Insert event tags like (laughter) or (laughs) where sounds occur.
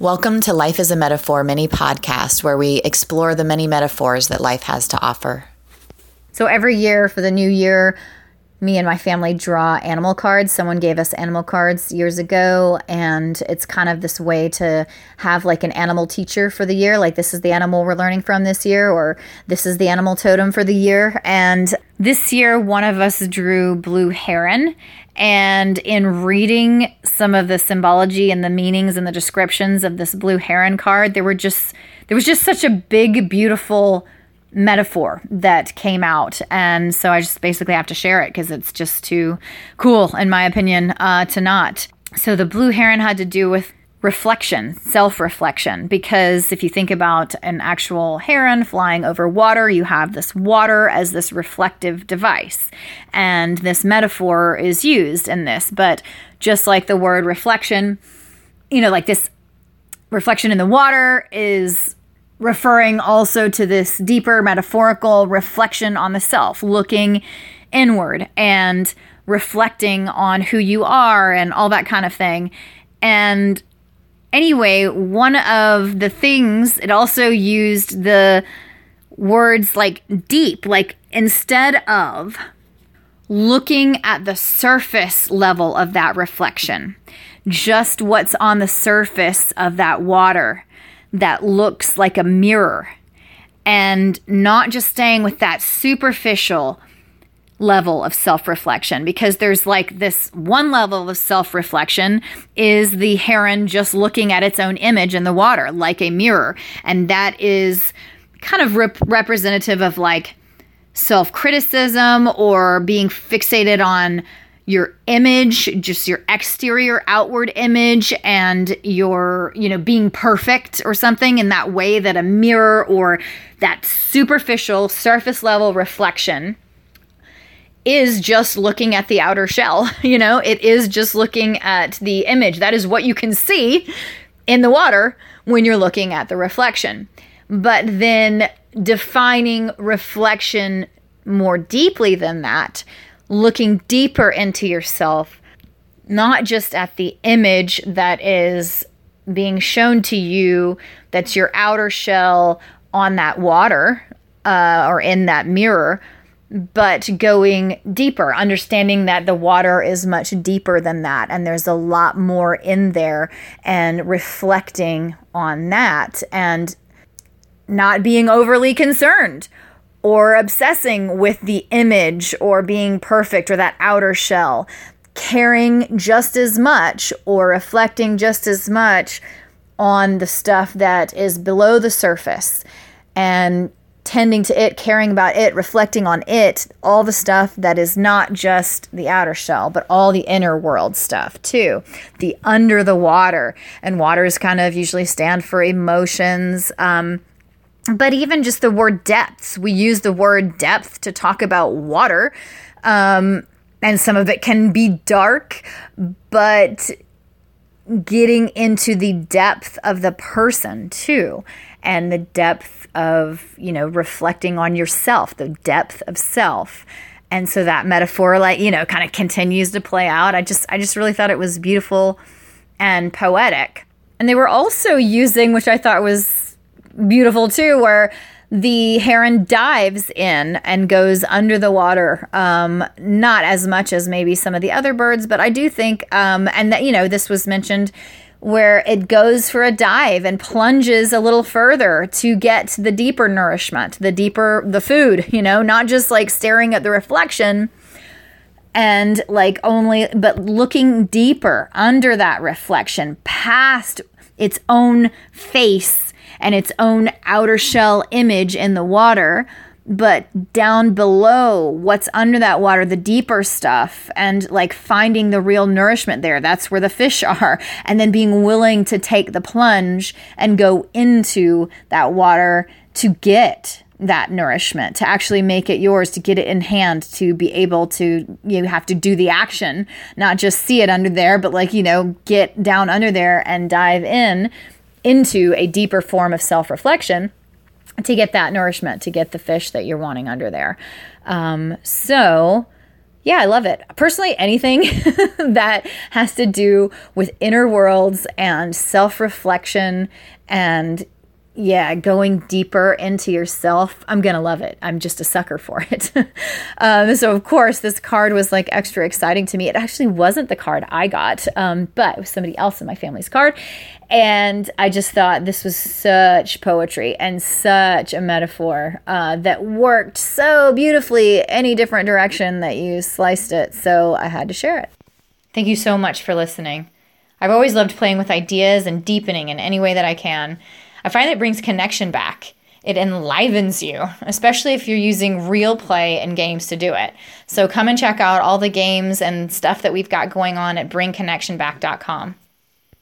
Welcome to Life is a Metaphor mini podcast where we explore the many metaphors that life has to offer. So every year for the new year, me and my family draw animal cards. Someone gave us animal cards years ago, and it's kind of this way to have like an animal teacher for the year. Like, this is the animal we're learning from this year, or this is the animal totem for the year. And this year, one of us drew blue heron. And in reading some of the symbology and the meanings and the descriptions of this blue heron card, there were just there was just such a big, beautiful metaphor that came out. And so I just basically have to share it because it's just too cool, in my opinion, uh, to not. So the blue heron had to do with reflection, self reflection, because if you think about an actual heron flying over water, you have this water as this reflective device. And this metaphor is used in this. But just like the word reflection, you know, like this reflection in the water is referring also to this deeper metaphorical reflection on the self, looking inward and reflecting on who you are and all that kind of thing. And anyway, one of the things, it also used the words like deep, like instead of looking at the surface level of that reflection, just what's on the surface of that water that looks like a mirror and not just staying with that superficial level of self reflection because there's like this one level of self reflection is the heron just looking at its own image in the water like a mirror. And that is kind of rep- representative of like self criticism or being fixated on your image, just your exterior outward image and your, you know, being perfect or something in that way that a mirror or that superficial surface level reflection is just looking at the outer shell, (laughs) you know, it is just looking at the image. That is what you can see in the water when you're looking at the reflection. But then defining reflection more deeply than that looking deeper into yourself, not just at the image that is being shown to you, that's your outer shell on that water uh, or in that mirror, but going deeper, understanding that the water is much deeper than that, and there's a lot more in there, and reflecting on that, and not being overly concerned or obsessing with the image or being perfect or that outer shell, caring just as much or reflecting just as much on the stuff that is below the surface and tending to it, caring about it, reflecting on it, all the stuff that is not just the outer shell, but all the inner world stuff too. The under the water. And waters kind of usually stand for emotions. Um, but even just the word depths, we use the word depth to talk about water. Um, and some of it can be dark, but getting into the depth of the person too, and the depth of, you know, reflecting on yourself, the depth of self. And so that metaphor, like, you know, kind of continues to play out. I just, I just really thought it was beautiful and poetic. And they were also using, which I thought was beautiful too, where the heron dives in and goes under the water. Um, not as much as maybe some of the other birds, but I do think, um, and that, you know, this was mentioned where it goes for a dive and plunges a little further to get the deeper nourishment, the deeper the food, you know, not just like staring at the reflection and like only, but looking deeper under that reflection, past its own face and its own outer shell image in the water but down below what's under that water the deeper stuff and like finding the real nourishment there that's where the fish (laughs) are and then being willing to take the plunge and go into that water to get that nourishment to actually make it yours to get it in hand to be able to you have to do the action not just see it under there but like you know get down under there and dive in into a deeper form of self reflection to get that nourishment, to get the fish that you're wanting under there. Um, so, yeah, I love it. Personally, anything (laughs) that has to do with inner worlds and self reflection and yeah, going deeper into yourself, I'm going to love it. I'm just a sucker for it. (laughs) um, so, of course, this card was like extra exciting to me. It actually wasn't the card I got, um, but it was somebody else in my family's card. And I just thought this was such poetry and such a metaphor uh, that worked so beautifully any different direction that you sliced it. So, I had to share it. Thank you so much for listening. I've always loved playing with ideas and deepening in any way that I can. I find it brings connection back. It enlivens you, especially if you're using real play and games to do it. So come and check out all the games and stuff that we've got going on at bringconnectionback.com.